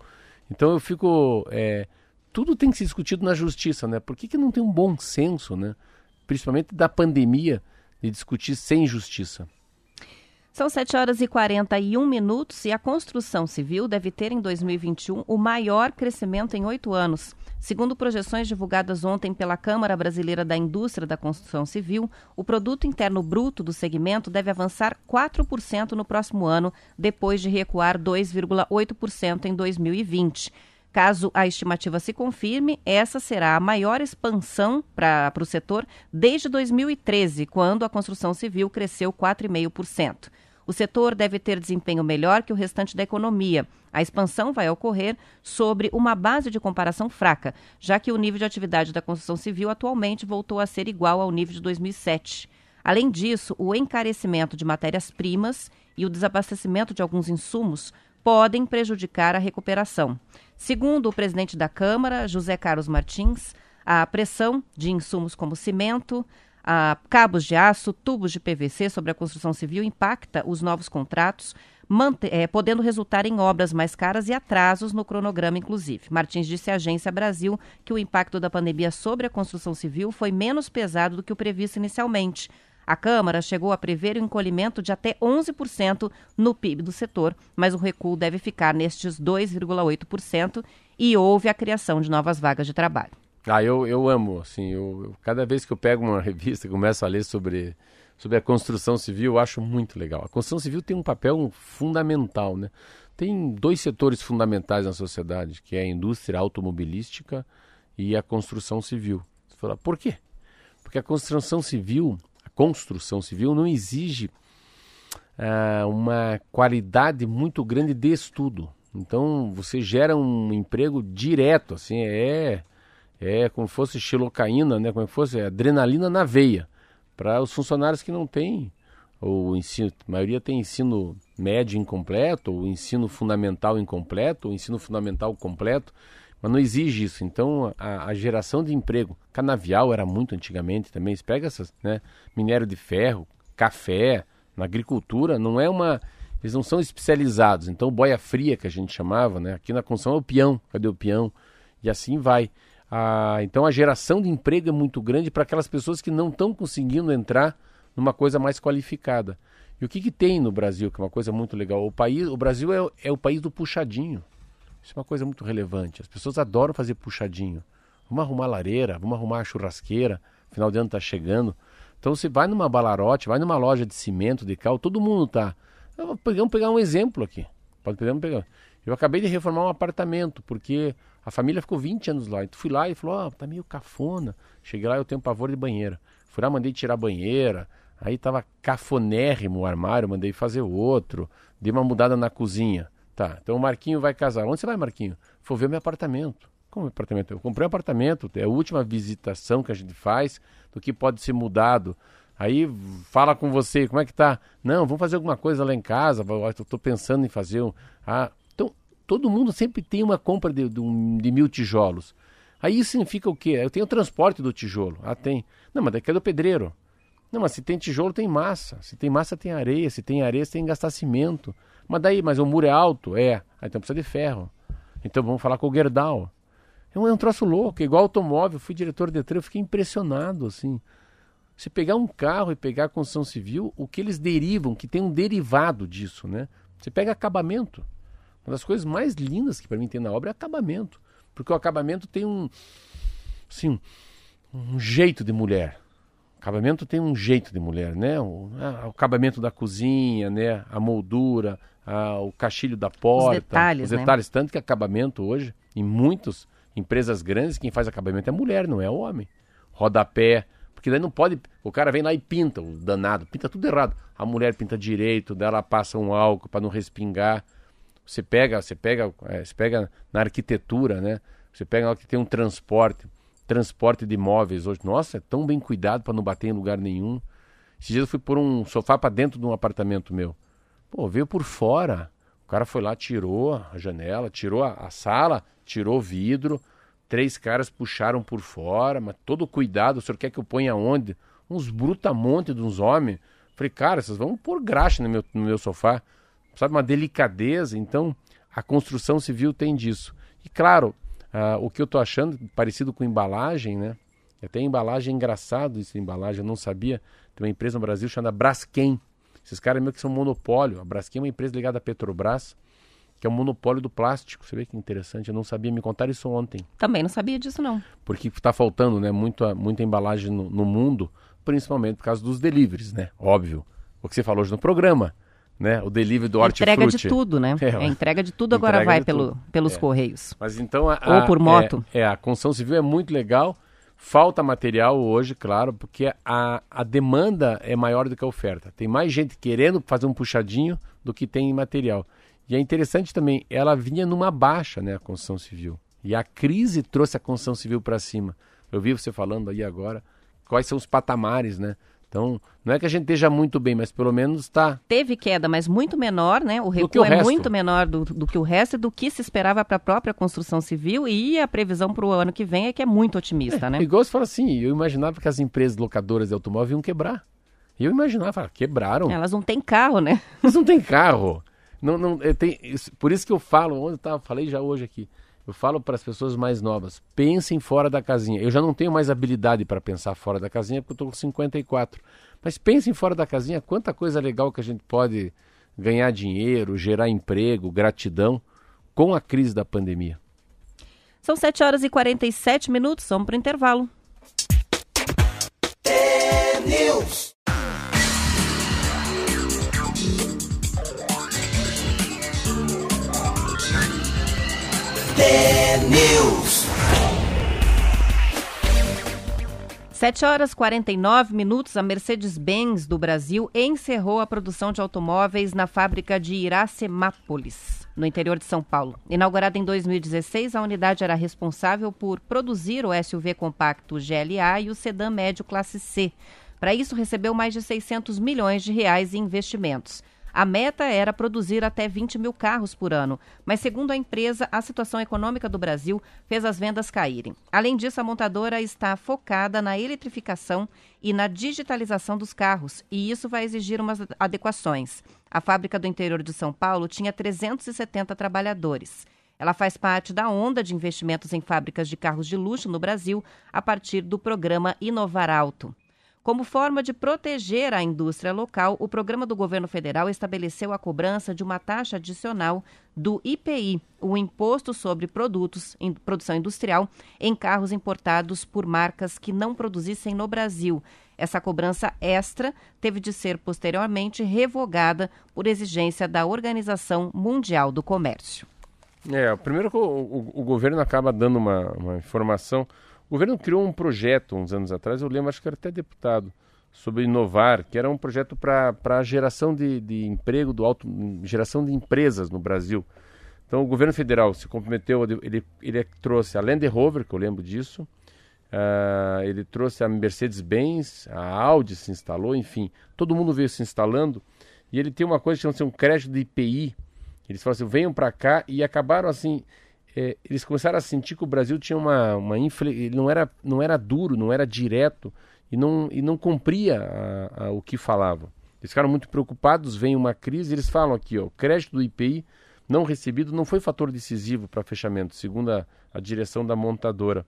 Então eu fico. é, tudo tem que ser discutido na justiça, né? Por que, que não tem um bom senso, né? Principalmente da pandemia, de discutir sem justiça. São 7 horas e 41 minutos e a construção civil deve ter em 2021 o maior crescimento em oito anos. Segundo projeções divulgadas ontem pela Câmara Brasileira da Indústria da Construção Civil, o produto interno bruto do segmento deve avançar 4% no próximo ano, depois de recuar 2,8% em 2020. Caso a estimativa se confirme, essa será a maior expansão para o setor desde 2013, quando a construção civil cresceu 4,5%. O setor deve ter desempenho melhor que o restante da economia. A expansão vai ocorrer sobre uma base de comparação fraca, já que o nível de atividade da construção civil atualmente voltou a ser igual ao nível de 2007. Além disso, o encarecimento de matérias-primas e o desabastecimento de alguns insumos podem prejudicar a recuperação. Segundo o presidente da Câmara, José Carlos Martins, a pressão de insumos como cimento, cabos de aço, tubos de PVC sobre a construção civil impacta os novos contratos, eh, podendo resultar em obras mais caras e atrasos no cronograma, inclusive. Martins disse à Agência Brasil que o impacto da pandemia sobre a construção civil foi menos pesado do que o previsto inicialmente. A Câmara chegou a prever o encolhimento de até 11% no PIB do setor, mas o recuo deve ficar nestes 2,8% e houve a criação de novas vagas de trabalho. Ah, eu, eu amo, assim, eu, eu- cada vez que eu pego uma *laughs* revista e começo a ler sobre, sobre a construção civil, eu acho muito legal. A construção civil tem um papel fundamental, né? Tem dois setores fundamentais na sociedade, que é a indústria automobilística e a construção civil. Você fala, por quê? Porque a construção civil, construção civil não exige ah, uma qualidade muito grande de estudo. Então você gera um emprego direto, assim, é é como se fosse xilocaína, né? Como se fosse adrenalina na veia para os funcionários que não têm o ensino, a maioria tem ensino médio incompleto, ou ensino fundamental incompleto, ou ensino fundamental completo, mas não exige isso. Então a, a geração de emprego, canavial era muito antigamente também, você pega essas, né? Minério de ferro, café, na agricultura, não é uma eles não são especializados. Então, boia fria, que a gente chamava, né? aqui na construção é o peão. Cadê o peão? E assim vai. Ah, então, a geração de emprego é muito grande para aquelas pessoas que não estão conseguindo entrar numa coisa mais qualificada. E o que, que tem no Brasil, que é uma coisa muito legal? O, país, o Brasil é, é o país do puxadinho. Isso é uma coisa muito relevante. As pessoas adoram fazer puxadinho. Vamos arrumar lareira, vamos arrumar a churrasqueira, final de ano está chegando. Então você vai numa balarote, vai numa loja de cimento, de cal, todo mundo tá. Vamos pegar um exemplo aqui. Pode pegar, pegar. Eu acabei de reformar um apartamento, porque a família ficou 20 anos lá. Então fui lá e falou, ó, oh, tá meio cafona. Cheguei lá, eu tenho pavor de banheira. Fui lá, mandei tirar a banheira. Aí tava cafonérrimo o armário, mandei fazer outro. Dei uma mudada na cozinha. Tá, então o Marquinho vai casar. Onde você vai, Marquinho? Vou ver meu apartamento. Como apartamento? Eu comprei um apartamento, é a última visitação que a gente faz do que pode ser mudado. Aí fala com você, como é que tá? Não, vamos fazer alguma coisa lá em casa, estou pensando em fazer um. Ah, então, todo mundo sempre tem uma compra de, de, de mil tijolos. Aí significa o quê? Eu tenho o transporte do tijolo. Ah, tem. Não, mas daqui é do pedreiro. Não, mas se tem tijolo, tem massa. Se tem massa, tem areia. Se tem areia, você tem que gastar cimento. Mas daí, mas o muro é alto? É. Aí então precisa de ferro. Então vamos falar com o Gerdau. É um, é um troço louco, igual automóvel. Fui diretor de Detran, eu fiquei impressionado, assim. Se pegar um carro e pegar a construção civil, o que eles derivam, que tem um derivado disso, né? Você pega acabamento. Uma das coisas mais lindas que para mim tem na obra é acabamento. Porque o acabamento tem um, assim, um jeito de mulher. Acabamento tem um jeito de mulher, né? O, o acabamento da cozinha, né? A moldura, a, o caixilho da porta. Os detalhes, Os detalhes, né? tanto que acabamento hoje, em muitos empresas grandes, quem faz acabamento é mulher, não é homem. Rodapé, porque daí não pode. O cara vem lá e pinta, o danado, pinta tudo errado. A mulher pinta direito, dela passa um álcool para não respingar. Você pega, você pega, é, você pega na arquitetura, né? Você pega lá que tem um transporte, transporte de imóveis hoje. Nossa, é tão bem cuidado para não bater em lugar nenhum. Esses dias eu fui pôr um sofá para dentro de um apartamento meu. Pô, veio por fora. O cara foi lá, tirou a janela, tirou a, a sala, tirou o vidro. Três caras puxaram por fora, mas todo cuidado, o senhor quer que eu ponha onde? Uns brutamontes de uns homens. Falei, cara, vocês vão pôr graxa no meu, no meu sofá. Sabe, uma delicadeza. Então, a construção civil tem disso. E claro, uh, o que eu estou achando, parecido com embalagem, né? Até embalagem é engraçado isso, embalagem, eu não sabia. Tem uma empresa no Brasil chamada Braskem. Esses caras meio que são monopólio. A Braskem é uma empresa ligada à Petrobras que é o monopólio do plástico. Você vê que interessante, eu não sabia, me contar isso ontem. Também não sabia disso, não. Porque está faltando né, muita, muita embalagem no, no, mundo, principalmente por causa dos deliveries, né? Óbvio. O que você falou hoje no programa, né? O delivery do hortifruti. Entrega de tudo, né? É, é entrega de tudo agora vai pelo, pelos é. correios. Mas então... A, Ou por moto. É, é, a construção civil é muito legal. Falta material hoje, claro, porque a, a demanda é maior do que a oferta. Tem mais gente querendo fazer um puxadinho do que tem material. E é interessante também, ela vinha numa baixa, né, a construção civil. E a crise trouxe a construção civil para cima. Eu vi você falando aí agora quais são os patamares, né? Então, não é que a gente esteja muito bem, mas pelo menos está. Teve queda, mas muito menor, né? O recuo o é resto. muito menor do, do, que o resto do que se esperava para a própria construção civil e a previsão para o ano que vem é que é muito otimista, é, né? Igual você fala assim, eu imaginava que as empresas locadoras de automóvel iam quebrar. Eu imaginava, quebraram. Elas não têm carro, né? Elas não têm carro. Não, não, tem, por isso que eu falo, onde eu tava, falei já hoje aqui. Eu falo para as pessoas mais novas, pensem fora da casinha. Eu já não tenho mais habilidade para pensar fora da casinha porque eu estou com 54. Mas pensem fora da casinha, quanta coisa legal que a gente pode ganhar dinheiro, gerar emprego, gratidão com a crise da pandemia. São 7 horas e 47 minutos, vamos para o intervalo. News. News. 7 horas 49 minutos, a Mercedes-Benz do Brasil encerrou a produção de automóveis na fábrica de Iracemápolis, no interior de São Paulo. Inaugurada em 2016, a unidade era responsável por produzir o SUV compacto GLA e o sedã médio classe C. Para isso, recebeu mais de 600 milhões de reais em investimentos. A meta era produzir até 20 mil carros por ano, mas, segundo a empresa, a situação econômica do Brasil fez as vendas caírem. Além disso, a montadora está focada na eletrificação e na digitalização dos carros, e isso vai exigir umas adequações. A fábrica do interior de São Paulo tinha 370 trabalhadores. Ela faz parte da onda de investimentos em fábricas de carros de luxo no Brasil a partir do programa Inovar Alto. Como forma de proteger a indústria local, o programa do governo federal estabeleceu a cobrança de uma taxa adicional do IPI, o Imposto sobre Produtos em Produção Industrial, em carros importados por marcas que não produzissem no Brasil. Essa cobrança extra teve de ser posteriormente revogada por exigência da Organização Mundial do Comércio. É, primeiro o, o, o governo acaba dando uma, uma informação o governo criou um projeto uns anos atrás, eu lembro, acho que era até deputado, sobre inovar, que era um projeto para a geração de, de emprego, do alto, geração de empresas no Brasil. Então o governo federal se comprometeu, ele, ele trouxe a Land Rover, que eu lembro disso, uh, ele trouxe a Mercedes-Benz, a Audi se instalou, enfim, todo mundo veio se instalando, e ele tem uma coisa que chama-se um crédito de IPI, eles falaram assim, venham para cá, e acabaram assim, é, eles começaram a sentir que o Brasil tinha uma, uma infle... não era, não era duro, não era direto e não, e não cumpria a, a, o que falava. Eles ficaram muito preocupados, vem uma crise, eles falam aqui, ó, o crédito do IPI não recebido não foi fator decisivo para fechamento, segundo a, a direção da montadora.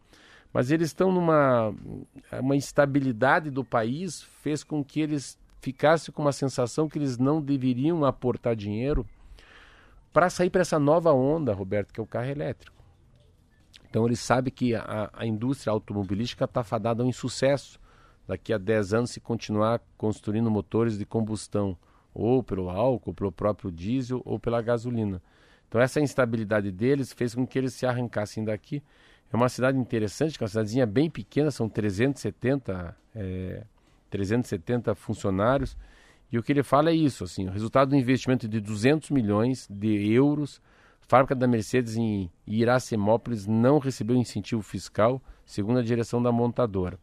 Mas eles estão numa uma instabilidade do país, fez com que eles ficassem com uma sensação que eles não deveriam aportar dinheiro para sair para essa nova onda, Roberto, que é o carro elétrico. Então ele sabe que a, a indústria automobilística está fadada a um insucesso daqui a 10 anos se continuar construindo motores de combustão, ou pelo álcool, pelo próprio diesel, ou pela gasolina. Então essa instabilidade deles fez com que eles se arrancassem daqui. É uma cidade interessante, que é uma cidadezinha bem pequena, são 370, é, 370 funcionários, e o que ele fala é isso, assim, o resultado do investimento de 200 milhões de euros, fábrica da Mercedes em Iracemópolis não recebeu incentivo fiscal, segundo a direção da montadora.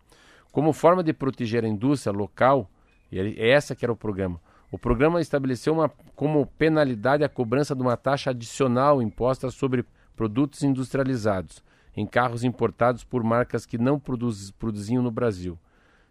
Como forma de proteger a indústria local, e é essa que era o programa. O programa estabeleceu uma, como penalidade a cobrança de uma taxa adicional imposta sobre produtos industrializados em carros importados por marcas que não produz, produziam no Brasil.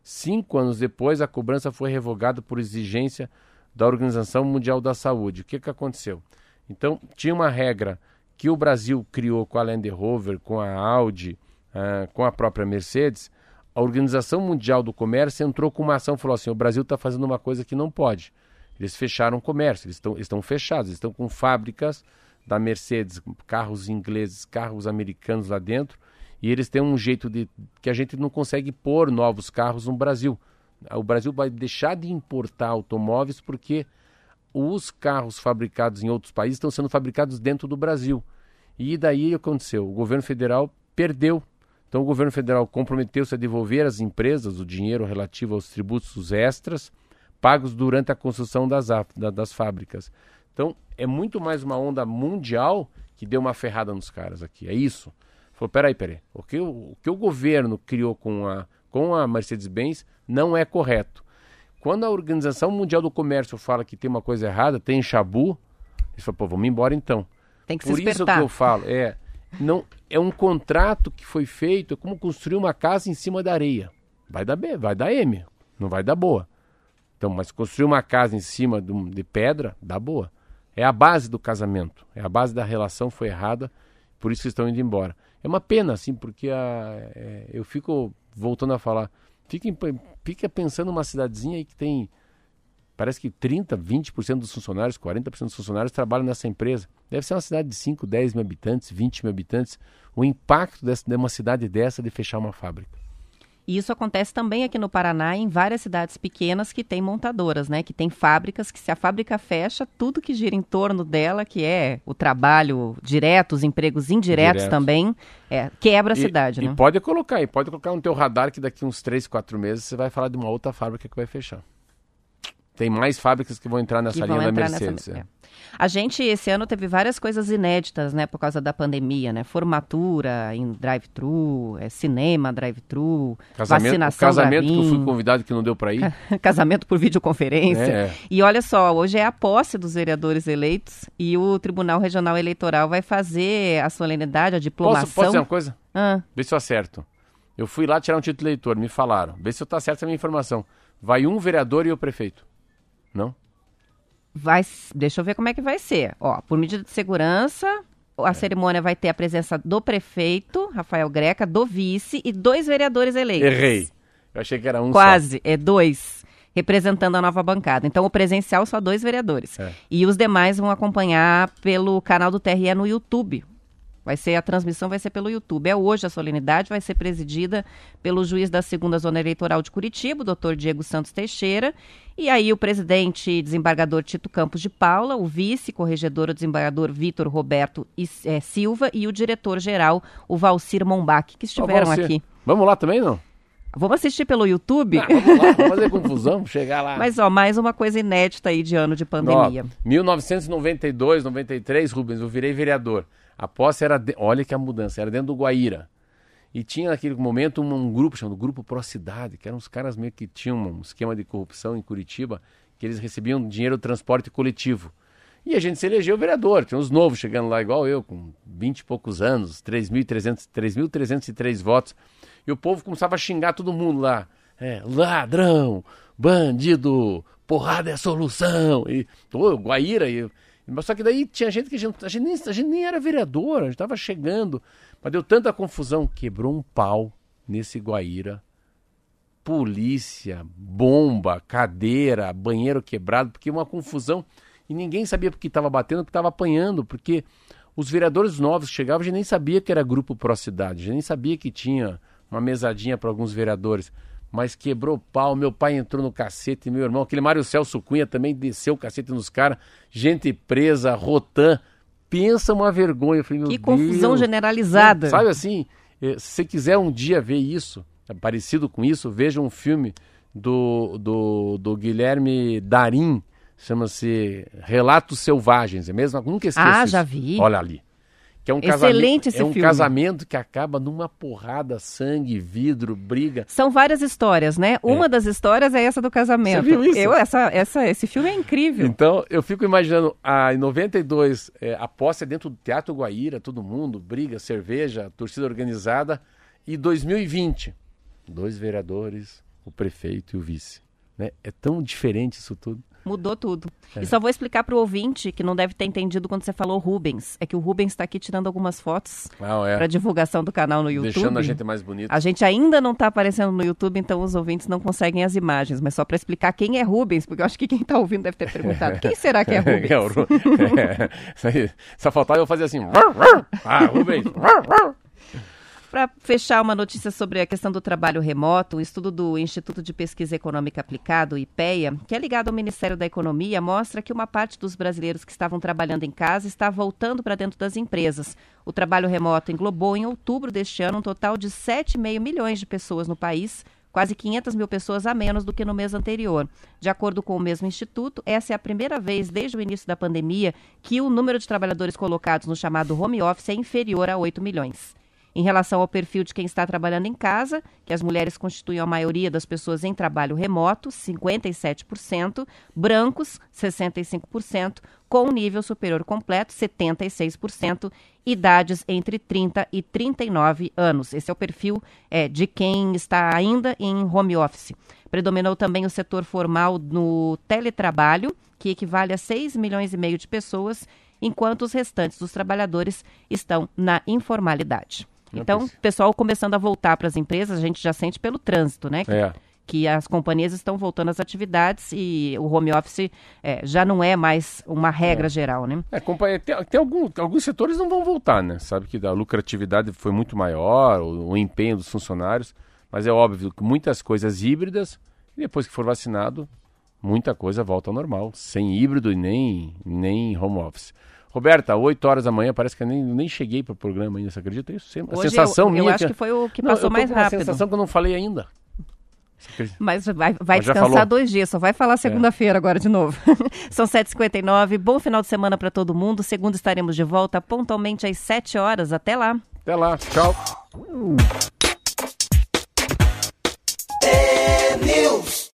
Cinco anos depois, a cobrança foi revogada por exigência da Organização Mundial da Saúde. O que, que aconteceu? Então, tinha uma regra que o Brasil criou com a Land Rover, com a Audi, uh, com a própria Mercedes. A Organização Mundial do Comércio entrou com uma ação falou assim: o Brasil está fazendo uma coisa que não pode. Eles fecharam o comércio, eles estão, estão fechados, estão com fábricas da Mercedes, carros ingleses, carros americanos lá dentro, e eles têm um jeito de que a gente não consegue pôr novos carros no Brasil. O Brasil vai deixar de importar automóveis porque os carros fabricados em outros países estão sendo fabricados dentro do Brasil. E daí aconteceu? O governo federal perdeu. Então o governo federal comprometeu-se a devolver às empresas o dinheiro relativo aos tributos extras pagos durante a construção das, das fábricas. Então é muito mais uma onda mundial que deu uma ferrada nos caras aqui. É isso. Falou, peraí, peraí. O que o, o, que o governo criou com a, com a Mercedes-Benz não é correto. Quando a Organização Mundial do Comércio fala que tem uma coisa errada, tem chabu, eles falam, pô, vamos embora então. Tem que Por se isso que eu falo, é, não, é um contrato que foi feito, é como construir uma casa em cima da areia. Vai dar B, vai dar M, não vai dar boa. Então, mas construir uma casa em cima de, de pedra, dá boa. É a base do casamento, é a base da relação foi errada, por isso que estão indo embora. É uma pena, assim, porque a, é, eu fico voltando a falar. Fica, fica pensando numa cidadezinha aí que tem. Parece que 30, 20% dos funcionários, 40% dos funcionários trabalham nessa empresa. Deve ser uma cidade de 5, 10 mil habitantes, 20 mil habitantes. O impacto dessa, de uma cidade dessa de fechar uma fábrica. E isso acontece também aqui no Paraná, em várias cidades pequenas que têm montadoras, né? Que tem fábricas que se a fábrica fecha, tudo que gira em torno dela, que é o trabalho direto, os empregos indiretos Direto. também, é, quebra a e, cidade, e né? pode colocar, e pode colocar no teu radar que daqui uns 3, 4 meses você vai falar de uma outra fábrica que vai fechar. Tem mais fábricas que vão entrar nessa linha da Mercedes. Nessa, é. A gente esse ano teve várias coisas inéditas, né, por causa da pandemia, né? Formatura em drive-thru, é, cinema drive-thru, vacinação. Casamento que eu fui convidado que não deu para ir. *laughs* casamento por videoconferência. É. E olha só, hoje é a posse dos vereadores eleitos e o Tribunal Regional Eleitoral vai fazer a solenidade, a diplomação. Posso, posso dizer uma coisa? Ah. Vê se eu acerto. Eu fui lá tirar um título de eleitor, me falaram. Vê se eu tá certo essa minha informação. Vai um vereador e o prefeito. Não? Vai, deixa eu ver como é que vai ser. Ó, por medida de segurança, a é. cerimônia vai ter a presença do prefeito, Rafael Greca, do vice e dois vereadores eleitos. Errei. Eu achei que era um Quase, é dois, representando a nova bancada. Então, o presencial só dois vereadores. É. E os demais vão acompanhar pelo canal do TRE no YouTube. Vai ser a transmissão vai ser pelo YouTube. É hoje a solenidade vai ser presidida pelo juiz da segunda zona eleitoral de Curitiba, o doutor Diego Santos Teixeira, e aí o presidente e desembargador Tito Campos de Paula, o vice corregedor o desembargador Vitor Roberto e- eh, Silva e o diretor geral o Valcir Mombach que estiveram Valcir, aqui. Vamos lá também, não? Vamos assistir pelo YouTube. Ah, vamos lá, vamos fazer confusão, chegar lá. *laughs* Mas ó, mais uma coisa inédita aí de ano de pandemia. Ó, 1992, 93, Rubens, eu virei vereador. A posse era, de- olha que a mudança, era dentro do Guaíra. E tinha naquele momento um, um grupo chamado Grupo Pro Cidade, que eram uns caras meio que tinham um esquema de corrupção em Curitiba, que eles recebiam dinheiro do transporte coletivo. E a gente se elegeu vereador, tinha uns novos chegando lá igual eu, com 20 e poucos anos, 3.300 3.303 votos. E o povo começava a xingar todo mundo lá. É, ladrão, bandido, porrada é solução. E, ô, Guaíra. E, mas só que daí tinha gente que a gente, a gente, nem, a gente nem era vereador, a gente estava chegando. Mas deu tanta confusão, quebrou um pau nesse Guaíra. Polícia, bomba, cadeira, banheiro quebrado, porque uma confusão. E ninguém sabia porque estava batendo, porque estava apanhando, porque os vereadores novos que chegavam, a gente nem sabia que era grupo Pró Cidade, a gente nem sabia que tinha uma mesadinha para alguns vereadores. Mas quebrou pau, meu pai entrou no cacete, meu irmão, aquele Mário Celso Cunha também desceu o cacete nos caras, gente presa, Rotan. Pensa uma vergonha. Eu falei, Que confusão Deus. generalizada. Sabe assim, eh, se você quiser um dia ver isso, parecido com isso, veja um filme do, do, do Guilherme Darim, chama-se Relatos Selvagens, é mesmo? Nunca esqueço Ah, já vi. Olha ali. Que é um Excelente casamento, esse É um filme. casamento que acaba numa porrada, sangue, vidro, briga. São várias histórias, né? Uma das histórias é essa do casamento. Você viu isso? Eu, essa, essa, esse filme é incrível. Então, eu fico imaginando, ah, em 92, eh, a posse é dentro do Teatro Guaíra, todo mundo, briga, cerveja, torcida organizada. E 2020, dois vereadores, o prefeito e o vice. Né? É tão diferente isso tudo. Mudou tudo. É. E só vou explicar para o ouvinte que não deve ter entendido quando você falou Rubens. É que o Rubens está aqui tirando algumas fotos Não, é. para divulgação do canal no YouTube. Deixando a gente mais bonito. A gente ainda não está aparecendo no YouTube, então os ouvintes não conseguem as imagens. Mas só para explicar quem é Rubens, porque eu acho que quem está ouvindo deve ter perguntado. Quem será que é *laughs* Rubens? *laughs* É, Ru- é. Só faltava eu fazer assim. *laughs* Ah, Rubens. Para fechar uma notícia sobre a questão do trabalho remoto, um estudo do Instituto de Pesquisa Econômica Aplicado, IPEA, que é ligado ao Ministério da Economia, mostra que uma parte dos brasileiros que estavam trabalhando em casa está voltando para dentro das empresas. O trabalho remoto englobou em outubro deste ano um total de 7,5 milhões de pessoas no país, quase 500 mil pessoas a menos do que no mês anterior. De acordo com o mesmo instituto, essa é a primeira vez desde o início da pandemia que o número de trabalhadores colocados no chamado home office é inferior a 8 milhões. Em relação ao perfil de quem está trabalhando em casa, que as mulheres constituem a maioria das pessoas em trabalho remoto, 57%, brancos, 65%, com nível superior completo, 76%, idades entre 30 e 39 anos. Esse é o perfil é, de quem está ainda em home office. Predominou também o setor formal no teletrabalho, que equivale a 6 milhões e meio de pessoas, enquanto os restantes dos trabalhadores estão na informalidade. Não Então, o pessoal começando a voltar para as empresas, a gente já sente pelo trânsito, né? Que, É. que as companhias estão voltando às atividades e o home office é, já não é mais uma regra geral, né? É, companhia, tem, tem algum- alguns setores não vão voltar, né? Sabe que a lucratividade foi muito maior, o, o empenho dos funcionários, mas é óbvio que muitas coisas híbridas, depois que for vacinado, muita coisa volta ao normal, sem híbrido e nem, nem home office. Roberta, 8 horas da manhã, parece que eu nem, nem cheguei para o programa ainda, você acredita isso? A Hoje sensação eu, eu minha acho que foi o que Não, passou mais rápido. sensação que eu não falei ainda. Mas vai, vai Mas descansar. É. dois dias, só vai falar segunda-feira agora de novo. *laughs* São 7h59, bom final de semana para todo mundo. Segunda estaremos de volta pontualmente às 7 horas. Até lá. Até lá, tchau.